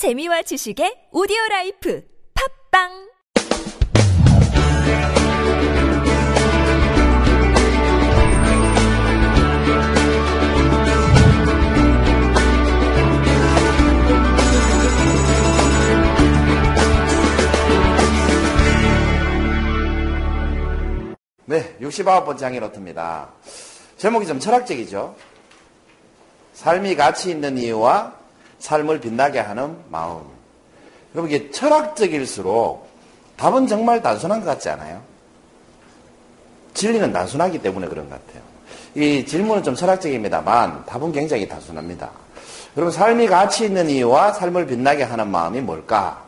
재미와 지식의 오디오 라이프 팝빵 네, 69번째 항해 노트입니다. 제목이 좀 철학적이죠. 삶이 가치 있는 이유와 삶을 빛나게 하는 마음. 여러분, 이게 철학적일수록 답은 정말 단순한 것 같지 않아요? 진리는 단순하기 때문에 그런 것 같아요. 이 질문은 좀 철학적입니다만 답은 굉장히 단순합니다. 여러분, 삶이 가치 있는 이유와 삶을 빛나게 하는 마음이 뭘까?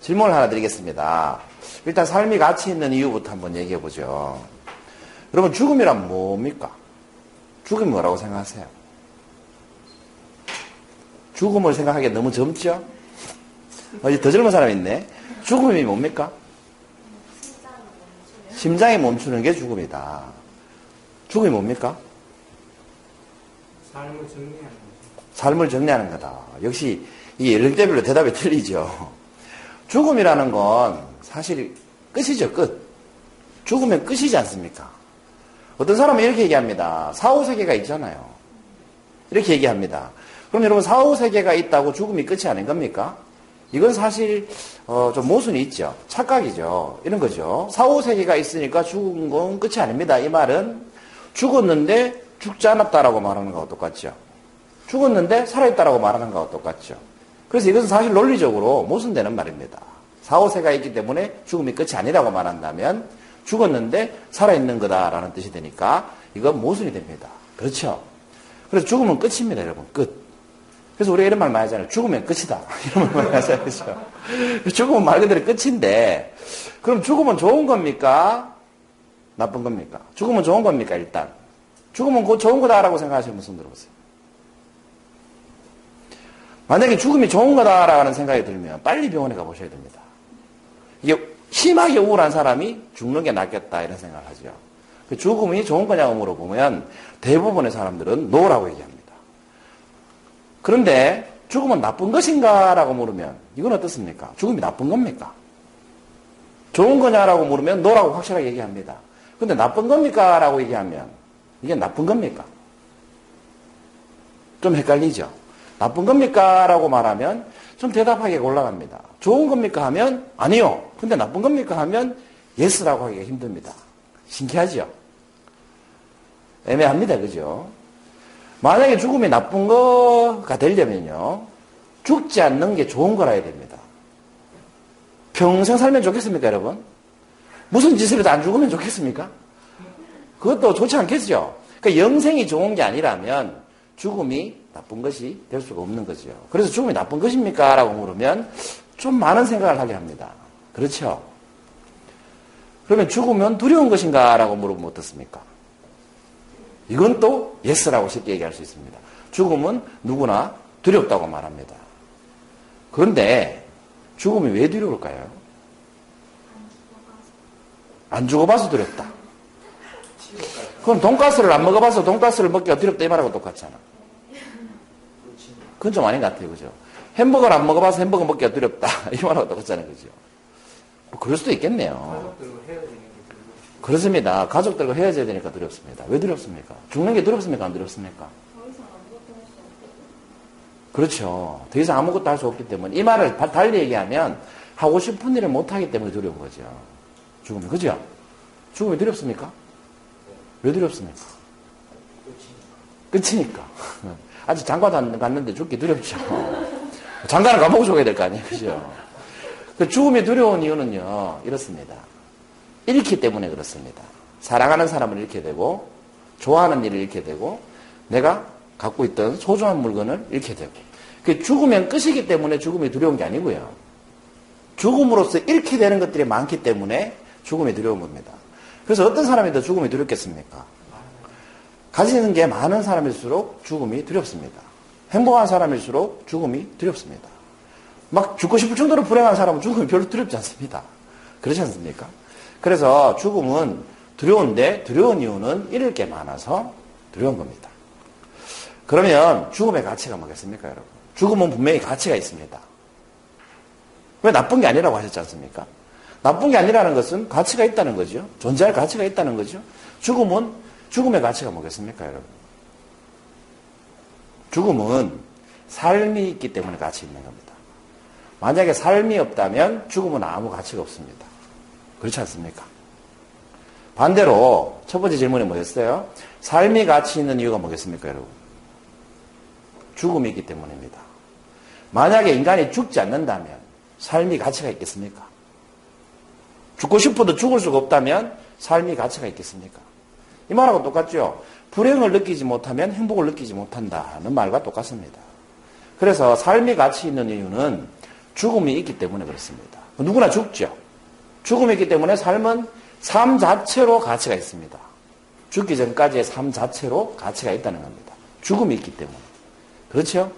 질문을 하나 드리겠습니다. 일단 삶이 가치 있는 이유부터 한번 얘기해 보죠. 여러분, 죽음이란 뭡니까? 죽음이 뭐라고 생각하세요? 죽음을 생각하기에 너무 젊죠? 어, 이제 더 젊은 사람이 있네. 죽음이 뭡니까? 심장이 멈추는 게 죽음이다. 죽음이 뭡니까? 삶을 정리하는 거죠. 삶을 정리하는 거다. 역시 이 연령대별로 대답이 틀리죠. 죽음이라는 건 사실 끝이죠, 끝. 죽으면 끝이지 않습니까? 어떤 사람은 이렇게 얘기합니다. 사후세계가 있잖아요. 이렇게 얘기합니다. 그럼 여러분 사후 세계가 있다고 죽음이 끝이 아닌 겁니까? 이건 사실 어, 좀 모순이 있죠. 착각이죠. 이런 거죠. 사후 세계가 있으니까 죽은 건 끝이 아닙니다. 이 말은 죽었는데 죽지 않았다라고 말하는 거와 똑같죠. 죽었는데 살아있다라고 말하는 거와 똑같죠. 그래서 이것은 사실 논리적으로 모순되는 말입니다. 사후세가 있기 때문에 죽음이 끝이 아니라고 말한다면 죽었는데 살아있는 거다라는 뜻이 되니까 이건 모순이 됩니다. 그렇죠? 그래서 죽음은 끝입니다, 여러분. 끝. 그래서 우리가 이런 말 많이 하잖아요. 죽으면 끝이다. 이런 말 많이 하잖아요. 그렇죠? 죽으면 말 그대로 끝인데, 그럼 죽으면 좋은 겁니까? 나쁜 겁니까? 죽으면 좋은 겁니까, 일단? 죽으면 곧 좋은 거다라고 생각하시면 무슨 들어보세요. 만약에 죽음이 좋은 거다라는 생각이 들면 빨리 병원에 가보셔야 됩니다. 이게 심하게 우울한 사람이 죽는 게 낫겠다 이런 생각을 하죠. 그 죽음이 좋은 거냐고 물어보면 대부분의 사람들은 no라고 얘기합니다. 그런데 죽음은 나쁜 것인가라고 물으면 이건 어떻습니까? 죽음이 나쁜 겁니까? 좋은 거냐라고 물으면 no라고 확실하게 얘기합니다. 근데 나쁜 겁니까? 라고 얘기하면 이게 나쁜 겁니까? 좀 헷갈리죠? 나쁜 겁니까? 라고 말하면 좀 대답하기가 올라갑니다. 좋은 겁니까? 하면 아니요. 근데 나쁜 겁니까? 하면 yes라고 하기가 힘듭니다. 신기하죠? 애매합니다. 그죠? 만약에 죽음이 나쁜 거가 되려면요. 죽지 않는 게 좋은 거라야 됩니다. 평생 살면 좋겠습니까, 여러분? 무슨 짓을 해도 안 죽으면 좋겠습니까? 그것도 좋지 않겠죠? 그러니까 영생이 좋은 게 아니라면 죽음이 나쁜 것이 될 수가 없는 거죠. 그래서 죽음이 나쁜 것입니까? 라고 물으면 좀 많은 생각을 하게 합니다. 그렇죠? 그러면 죽으면 두려운 것인가? 라고 물어보면 어떻습니까? 이건 또 yes라고 쉽게 얘기할 수 있습니다. 죽음은 누구나 두렵다고 말합니다. 그런데 죽음이 왜 두려울까요? 안 죽어봐서 두렵다. 그럼 돈가스를 안 먹어봐서 돈가스를 먹기가 두렵다 이 말하고 똑같잖아. 그건 좀 아닌 것 같아요. 그죠? 햄버거를 안 먹어봐서 햄버거 먹기가 두렵다. 이 말하고 똑같잖아요. 그죠? 뭐 그럴 수도 있겠네요. 그렇습니다. 가족들과 헤어져야 되니까 두렵습니다. 왜 두렵습니까? 죽는 게 두렵습니까? 안 두렵습니까? 그렇죠. 더 이상 아무것도 할 수 없기 때문에 이 말을 바- 달리 얘기하면 하고 싶은 일을 못 하기 때문에 두려운 거죠. 죽음이 그죠? 죽음이 두렵습니까? 왜 두렵습니까? 끝이니까. 아직 안 갔는데 죽기 두렵죠. 장가는 가보고 죽어야 될 거 아니에요. 그죠? 그 죽음이 두려운 이유는요, 이렇습니다. 잃기 때문에 그렇습니다. 사랑하는 사람을 잃게 되고, 좋아하는 일을 잃게 되고, 내가 갖고 있던 소중한 물건을 잃게 되고. 그 죽으면 끝이기 때문에 죽음이 두려운 게 아니고요. 죽음으로써 잃게 되는 것들이 많기 때문에 죽음이 두려운 겁니다. 그래서 어떤 사람이 더 죽음이 두렵겠습니까? 가지는 게 많은 사람일수록 죽음이 두렵습니다. 행복한 사람일수록 죽음이 두렵습니다. 막 죽고 싶을 정도로 불행한 사람은 죽음이 별로 두렵지 않습니다. 그렇지 않습니까? 그래서 죽음은 두려운데 두려운 이유는 잃을 게 많아서 두려운 겁니다. 그러면 죽음의 가치가 뭐겠습니까, 여러분? 죽음은 분명히 가치가 있습니다. 왜 나쁜 게 아니라고 하셨지 않습니까? 나쁜 게 아니라는 것은 가치가 있다는 거죠. 존재할 가치가 있다는 거죠. 죽음은 죽음의 가치가 뭐겠습니까, 여러분? 죽음은 삶이 있기 때문에 가치 있는 겁니다. 만약에 삶이 없다면 죽음은 아무 가치가 없습니다. 그렇지 않습니까? 반대로 첫 번째 질문이 뭐였어요? 삶이 가치 있는 이유가 뭐겠습니까, 여러분? 죽음이 있기 때문입니다. 만약에 인간이 죽지 않는다면 삶이 가치가 있겠습니까? 죽고 싶어도 죽을 수가 없다면 삶이 가치가 있겠습니까? 이 말하고 똑같죠? 불행을 느끼지 못하면 행복을 느끼지 못한다는 말과 똑같습니다. 그래서 삶이 가치 있는 이유는 죽음이 있기 때문에 그렇습니다. 누구나 죽죠. 죽음이 있기 때문에 삶은 삶 자체로 가치가 있습니다. 죽기 전까지의 삶 자체로 가치가 있다는 겁니다. 죽음이 있기 때문에. 그렇죠?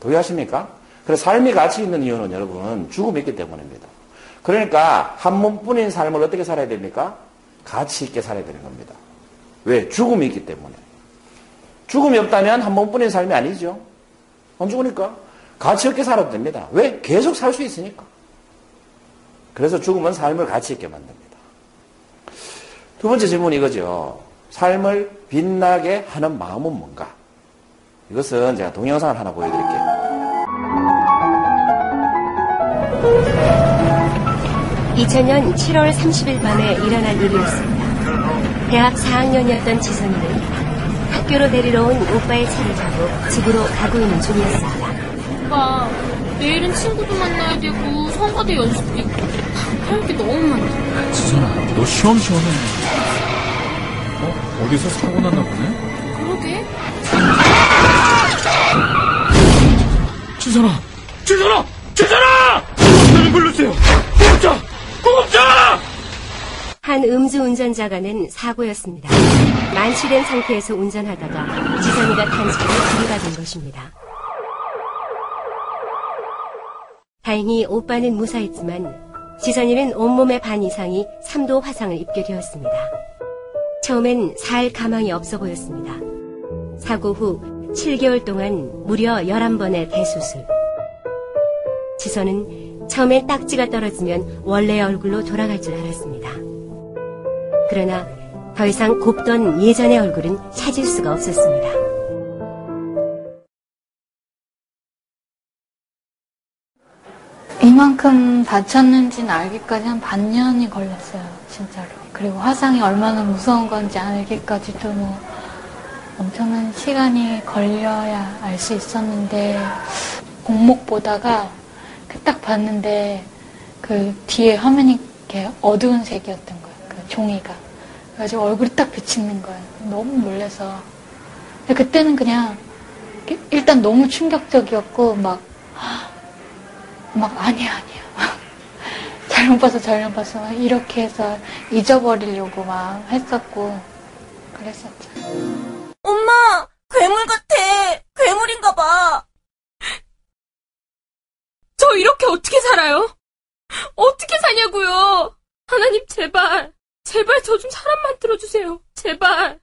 동의하십니까? 그래서 삶이 가치 있는 이유는 여러분 죽음이 있기 때문입니다. 그러니까 한 몸뿐인 삶을 어떻게 살아야 됩니까? 가치 있게 살아야 되는 겁니다. 왜? 죽음이 있기 때문에. 죽음이 없다면 한 몸뿐인 삶이 아니죠. 안 죽으니까. 가치 없게 살아도 됩니다. 왜? 계속 살 수 있으니까. 그래서 죽음은 삶을 가치 있게 만듭니다. 두 번째 질문이 이거죠. 삶을 빛나게 하는 마음은 뭔가? 이것은 제가 동영상을 하나 보여드릴게요. 2000년 7월 30일 밤에 일어난 일이었습니다. 대학 4학년이었던 지선이는 학교로 데리러 온 오빠의 차를 타고 집으로 가고 있는 중이었습니다. 오빠, 내일은 친구도 만나야 되고 성가대 연습도 있고 할게 너무 많다. 지선아, 너 시험시험해. 어? 어디서 사고 났나 보네? 그러게. 지선아! 지선아! 지선아! 나를 불러주세요! 구급차! 구급차! 한 음주 운전자가 낸 사고였습니다. 만취된 상태에서 운전하다가 지선이가 탄 차로 들이받은 것입니다. 다행히 오빠는 무사했지만 지선이는 온몸의 반 이상이 3도 화상을 입게 되었습니다. 처음엔 살 가망이 없어 보였습니다. 사고 후 7개월 동안 무려 11번의 대수술. 지선은 처음에 딱지가 떨어지면 원래의 얼굴로 돌아갈 줄 알았습니다. 그러나 더 이상 곱던 예전의 얼굴은 찾을 수가 없었습니다. 이만큼 다쳤는지는 알기까지 한 반년이 걸렸어요, 진짜로. 그리고 화상이 얼마나 무서운 건지 알기까지도 뭐 엄청난 시간이 걸려야 알 수 있었는데, 공목 보다가 그딱 봤는데 그 뒤에 화면이 이렇게 어두운 색이었던 거예요, 그 종이가. 그래가지고 얼굴이 딱 비치는 거예요. 너무 놀래서. 근데 그때는 그냥 일단 너무 충격적이었고, 막, 막 아니야 아니야 잘못 봐서 잘못 봐서 막 이렇게 해서 잊어버리려고 막 했었고 그랬었죠. 엄마, 괴물 같아. 괴물인가 봐. 저 이렇게 어떻게 살아요? 어떻게 사냐고요? 하나님 제발, 제발 저 좀 사람 만들어 주세요. 제발.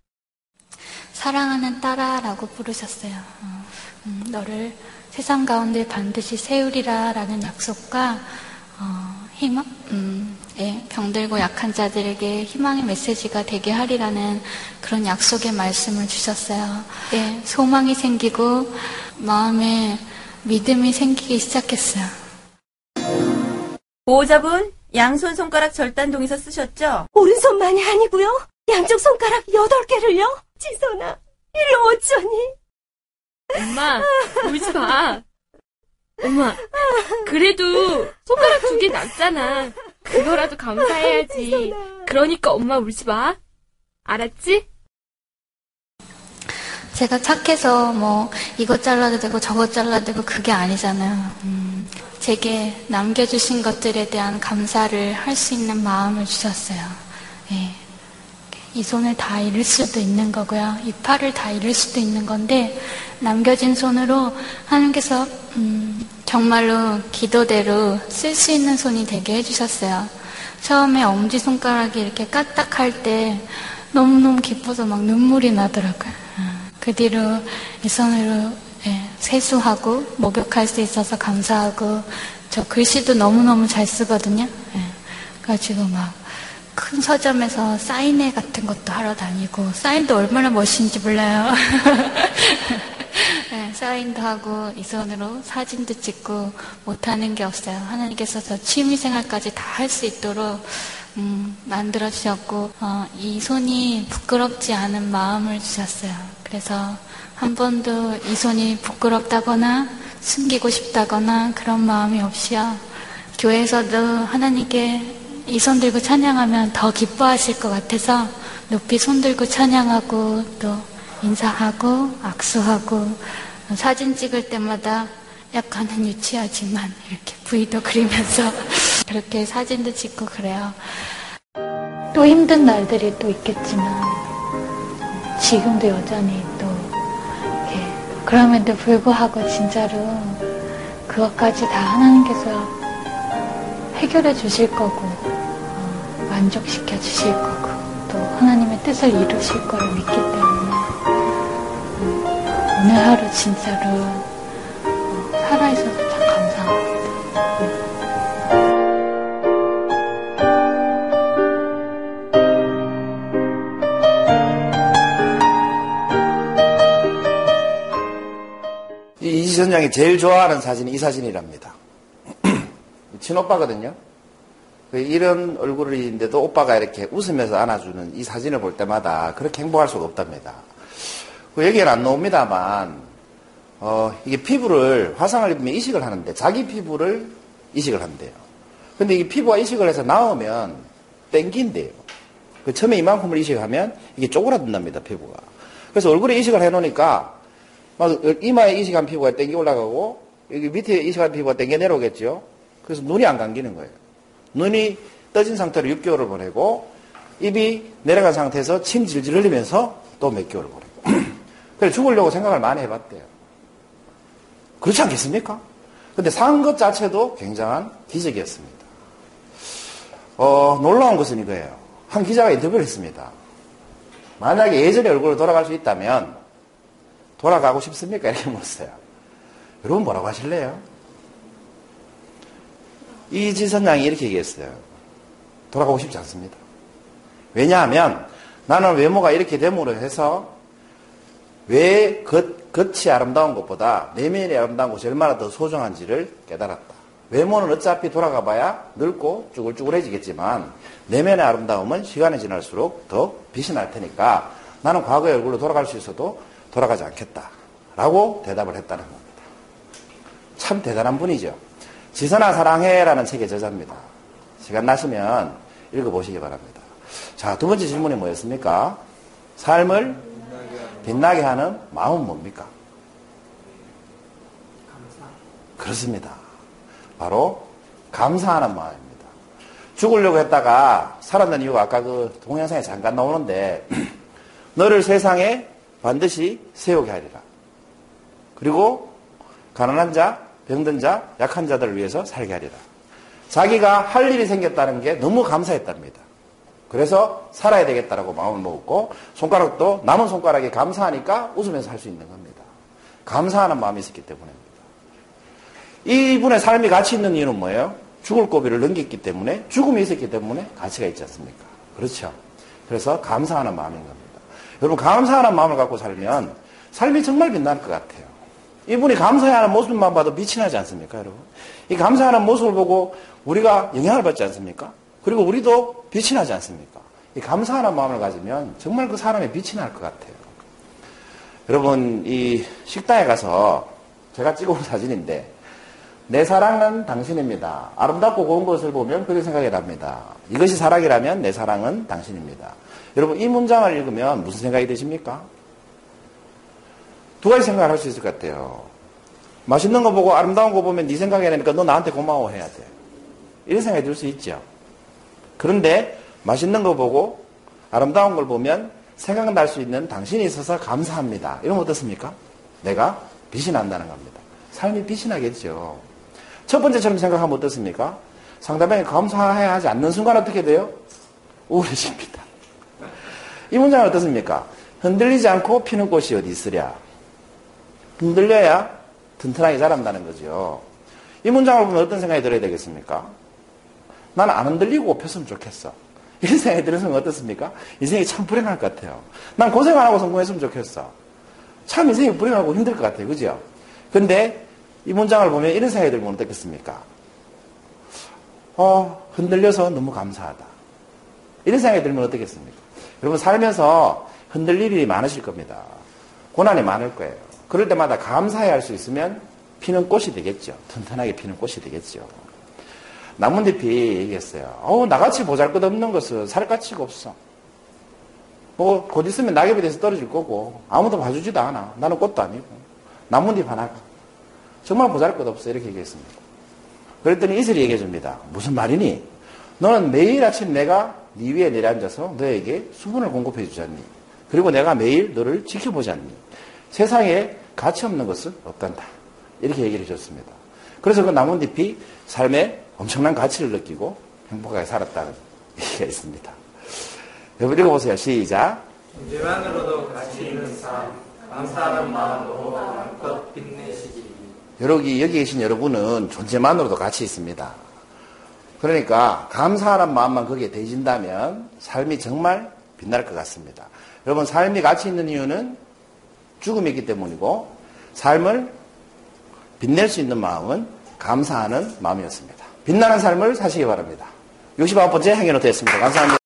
사랑하는 딸아라고 부르셨어요. 어, 음, 너를 세상 가운데 반드시 세우리라 라는 약속과 어, 희망, 음, 예, 병들고 약한 자들에게 희망의 메시지가 되게 하리라는 그런 약속의 말씀을 주셨어요. 예, 소망이 생기고 마음에 믿음이 생기기 시작했어요. 보호자분, 양손 손가락 절단동에서 쓰셨죠? 오른손만이 아니고요. 양쪽 손가락 8개를요. 지선아, 이를 어쩌니? 엄마, 울지 마. 엄마, 그래도 손가락 두 개 남잖아. 그거라도 감사해야지. 그러니까 엄마 울지 마. 알았지? 제가 착해서 뭐 이것 잘라도 되고 저것 잘라도 되고 그게 아니잖아요. 음, 제게 남겨주신 것들에 대한 감사를 할 수 있는 마음을 주셨어요. 예. 이 손을 다 잃을 수도 있는 거고요. 이 팔을 다 잃을 수도 있는 건데 남겨진 손으로 하나님께서 음, 정말로 기도대로 쓸 수 있는 손이 되게 해주셨어요. 처음에 엄지 손가락이 이렇게 까딱할 때 너무너무 기뻐서 막 눈물이 나더라고요. 어, 그 뒤로 이 손으로 예, 세수하고 목욕할 수 있어서 감사하고 저 글씨도 너무너무 잘 쓰거든요. 예. 그래가지고 막 큰 서점에서 사인회 같은 것도 하러 다니고 사인도 얼마나 멋있는지 몰라요. 예, 사인도 하고 이 손으로 사진도 찍고 못하는 게 없어요. 하나님께서 저 취미생활까지 다 할 수 있도록 음, 만들어 주셨고 어, 이 손이 부끄럽지 않은 마음을 주셨어요. 그래서 한 번도 이 손이 부끄럽다거나 숨기고 싶다거나 그런 마음이 없이요. 교회에서도 하나님께 이 손 들고 찬양하면 더 기뻐하실 것 같아서 높이 손 들고 찬양하고 또 인사하고 악수하고 사진 찍을 때마다 약간은 유치하지만 이렇게 V도 그리면서 그렇게 사진도 찍고 그래요. 또 힘든 날들이 또 있겠지만 지금도 여전히 또 이렇게 그럼에도 불구하고 진짜로 그것까지 다 하나님께서 해결해 주실 거고 어, 만족시켜 주실 거고 또 하나님의 뜻을 이루실 거를 믿기 때문에 음, 오늘 하루 진짜로 어, 살아있어서 참 감사합니다. 이 이지 선장이 제일 좋아하는 사진이 이 사진이랍니다. 친오빠거든요. 그 이런 얼굴인데도 오빠가 이렇게 웃으면서 안아주는 이 사진을 볼 때마다 그렇게 행복할 수가 없답니다. 그 얘기는 안 나옵니다만, 어, 이게 피부를, 화상을 입으면 이식을 하는데, 자기 피부를 이식을 한대요. 근데 이 피부가 이식을 해서 나오면 땡긴대요. 그 처음에 이만큼을 이식하면 이게 쪼그라든답니다, 피부가. 그래서 얼굴에 이식을 해놓으니까, 막 이마에 이식한 피부가 땡겨 올라가고, 여기 밑에 이식한 피부가 땡겨 내려오겠죠? 그래서 눈이 안 감기는 거예요. 눈이 떠진 상태로 6개월을 보내고, 입이 내려간 상태에서 침 질질 흘리면서 또 몇 개월을 보내고. 그래서 죽으려고 생각을 많이 해봤대요. 그렇지 않겠습니까? 근데 산 것 자체도 굉장한 기적이었습니다. 어, 놀라운 것은 이거예요. 한 기자가 인터뷰를 했습니다. 만약에 예전에 얼굴로 돌아갈 수 있다면 돌아가고 싶습니까? 이렇게 물었어요. 여러분 뭐라고 하실래요? 이지선 양이 이렇게 얘기했어요. 돌아가고 싶지 않습니다. 왜냐하면 나는 외모가 이렇게 됨으로 해서 왜 겉, 겉이 아름다운 것보다 내면이 아름다운 것이 얼마나 더 소중한지를 깨달았다. 외모는 어차피 돌아가 봐야 늙고 쭈글쭈글해지겠지만 내면의 아름다움은 시간이 지날수록 더 빛이 날 테니까 나는 과거의 얼굴로 돌아갈 수 있어도 돌아가지 않겠다. 라고 대답을 했다는 겁니다. 참 대단한 분이죠. 지선아 사랑해라는 책의 저자입니다. 시간 나시면 읽어보시기 바랍니다. 자, 두 번째 질문이 뭐였습니까? 삶을 빛나게 하는 마음은 뭡니까? 그렇습니다. 바로 감사하는 마음입니다. 죽으려고 했다가 살았는 이유가 아까 그 동영상에 잠깐 나오는데 너를 세상에 반드시 세우게 하리라. 그리고 가난한 자, 병든 자, 약한 자들을 위해서 살게 하리라. 자기가 할 일이 생겼다는 게 너무 감사했답니다. 그래서 살아야 되겠다라고 마음을 먹었고 손가락도 남은 손가락에 감사하니까 웃으면서 할 수 있는 겁니다. 감사하는 마음이 있었기 때문입니다. 이분의 삶이 가치 있는 이유는 뭐예요? 죽을 고비를 넘겼기 때문에 죽음이 있었기 때문에 가치가 있지 않습니까? 그렇죠. 그래서 감사하는 마음인 겁니다. 여러분 감사하는 마음을 갖고 살면 삶이 정말 빛날 것 같아요. 이분이 감사하는 모습만 봐도 나지 않습니까, 여러분? 이 감사하는 모습을 보고 우리가 영향을 받지 않습니까? 그리고 우리도 빛이 나지 않습니까? 이 감사하는 마음을 가지면 정말 그 사람의 빛이 날 것 같아요. 여러분, 이 식당에 가서 제가 찍어온 사진인데, 내 사랑은 당신입니다. 아름답고 고운 것을 보면 그렇게 생각이 납니다. 이것이 사랑이라면 내 사랑은 당신입니다. 여러분, 이 문장을 읽으면 무슨 생각이 드십니까? 두 가지 생각을 할 수 있을 것 같아요. 맛있는 거 보고 아름다운 거 보면 네 생각이 나니까 너 나한테 고마워해야 돼. 이런 생각이 들 수 있죠. 그런데 맛있는 거 보고 아름다운 걸 보면 생각날 수 있는 당신이 있어서 감사합니다. 이러면 어떻습니까? 내가 빛이 난다는 겁니다. 삶이 빛이 나겠죠. 첫 번째처럼 생각하면 어떻습니까? 상대방이 감사해야 하지 않는 순간 어떻게 돼요? 우울해집니다. 이 문장은 어떻습니까? 흔들리지 않고 피는 꽃이 어디 있으랴? 흔들려야 튼튼하게 자란다는 거죠. 이 문장을 보면 어떤 생각이 들어야 되겠습니까? 나는 안 흔들리고 폈으면 좋겠어. 이런 생각이 들으면 어떻습니까? 인생이 참 불행할 것 같아요. 난 고생 안 하고 성공했으면 좋겠어. 참 인생이 불행하고 힘들 것 같아요. 그죠? 근데 이 문장을 보면 이런 생각이 들면 어떻겠습니까? 어, 흔들려서 너무 감사하다. 이런 생각이 들면 어떻겠습니까? 여러분 살면서 흔들릴 일이 많으실 겁니다. 고난이 많을 거예요. 그럴 때마다 감사해 할수 있으면 피는 꽃이 되겠죠. 튼튼하게 피는 꽃이 되겠죠. 나뭇잎이 얘기했어요. 어우, 나같이 보잘 것 없는 것은 살 가치가 없어. 뭐, 곧 있으면 낙엽이 돼서 떨어질 거고, 아무도 봐주지도 않아. 나는 꽃도 아니고. 나뭇잎 하나가. 정말 보잘 것 없어. 이렇게 얘기했습니다. 그랬더니 이슬이 얘기해 줍니다. 무슨 말이니? 너는 매일 아침 내가 네 위에 내려앉아서 너에게 수분을 공급해 주지 않니? 그리고 내가 매일 너를 지켜보지 않니? 세상에 가치 없는 것은 없단다. 이렇게 얘기를 해줬습니다. 그래서 그 나뭇잎이 삶에 엄청난 가치를 느끼고 행복하게 살았다는 얘기가 있습니다. 여러분 읽어보세요. 시작. 존재만으로도 가치 있는 삶, 감사하는 마음으로 마음껏 빛내시기. 여기, 여기 계신 여러분은 존재만으로도 가치 있습니다. 그러니까 감사하는 마음만 거기에 대진다면 삶이 정말 빛날 것 같습니다. 여러분 삶이 가치 있는 이유는 죽음이 있기 때문이고 삶을 빛낼 수 있는 마음은 감사하는 마음이었습니다. 빛나는 삶을 사시기 바랍니다. 69번째 행위로 되었습니다. 감사합니다.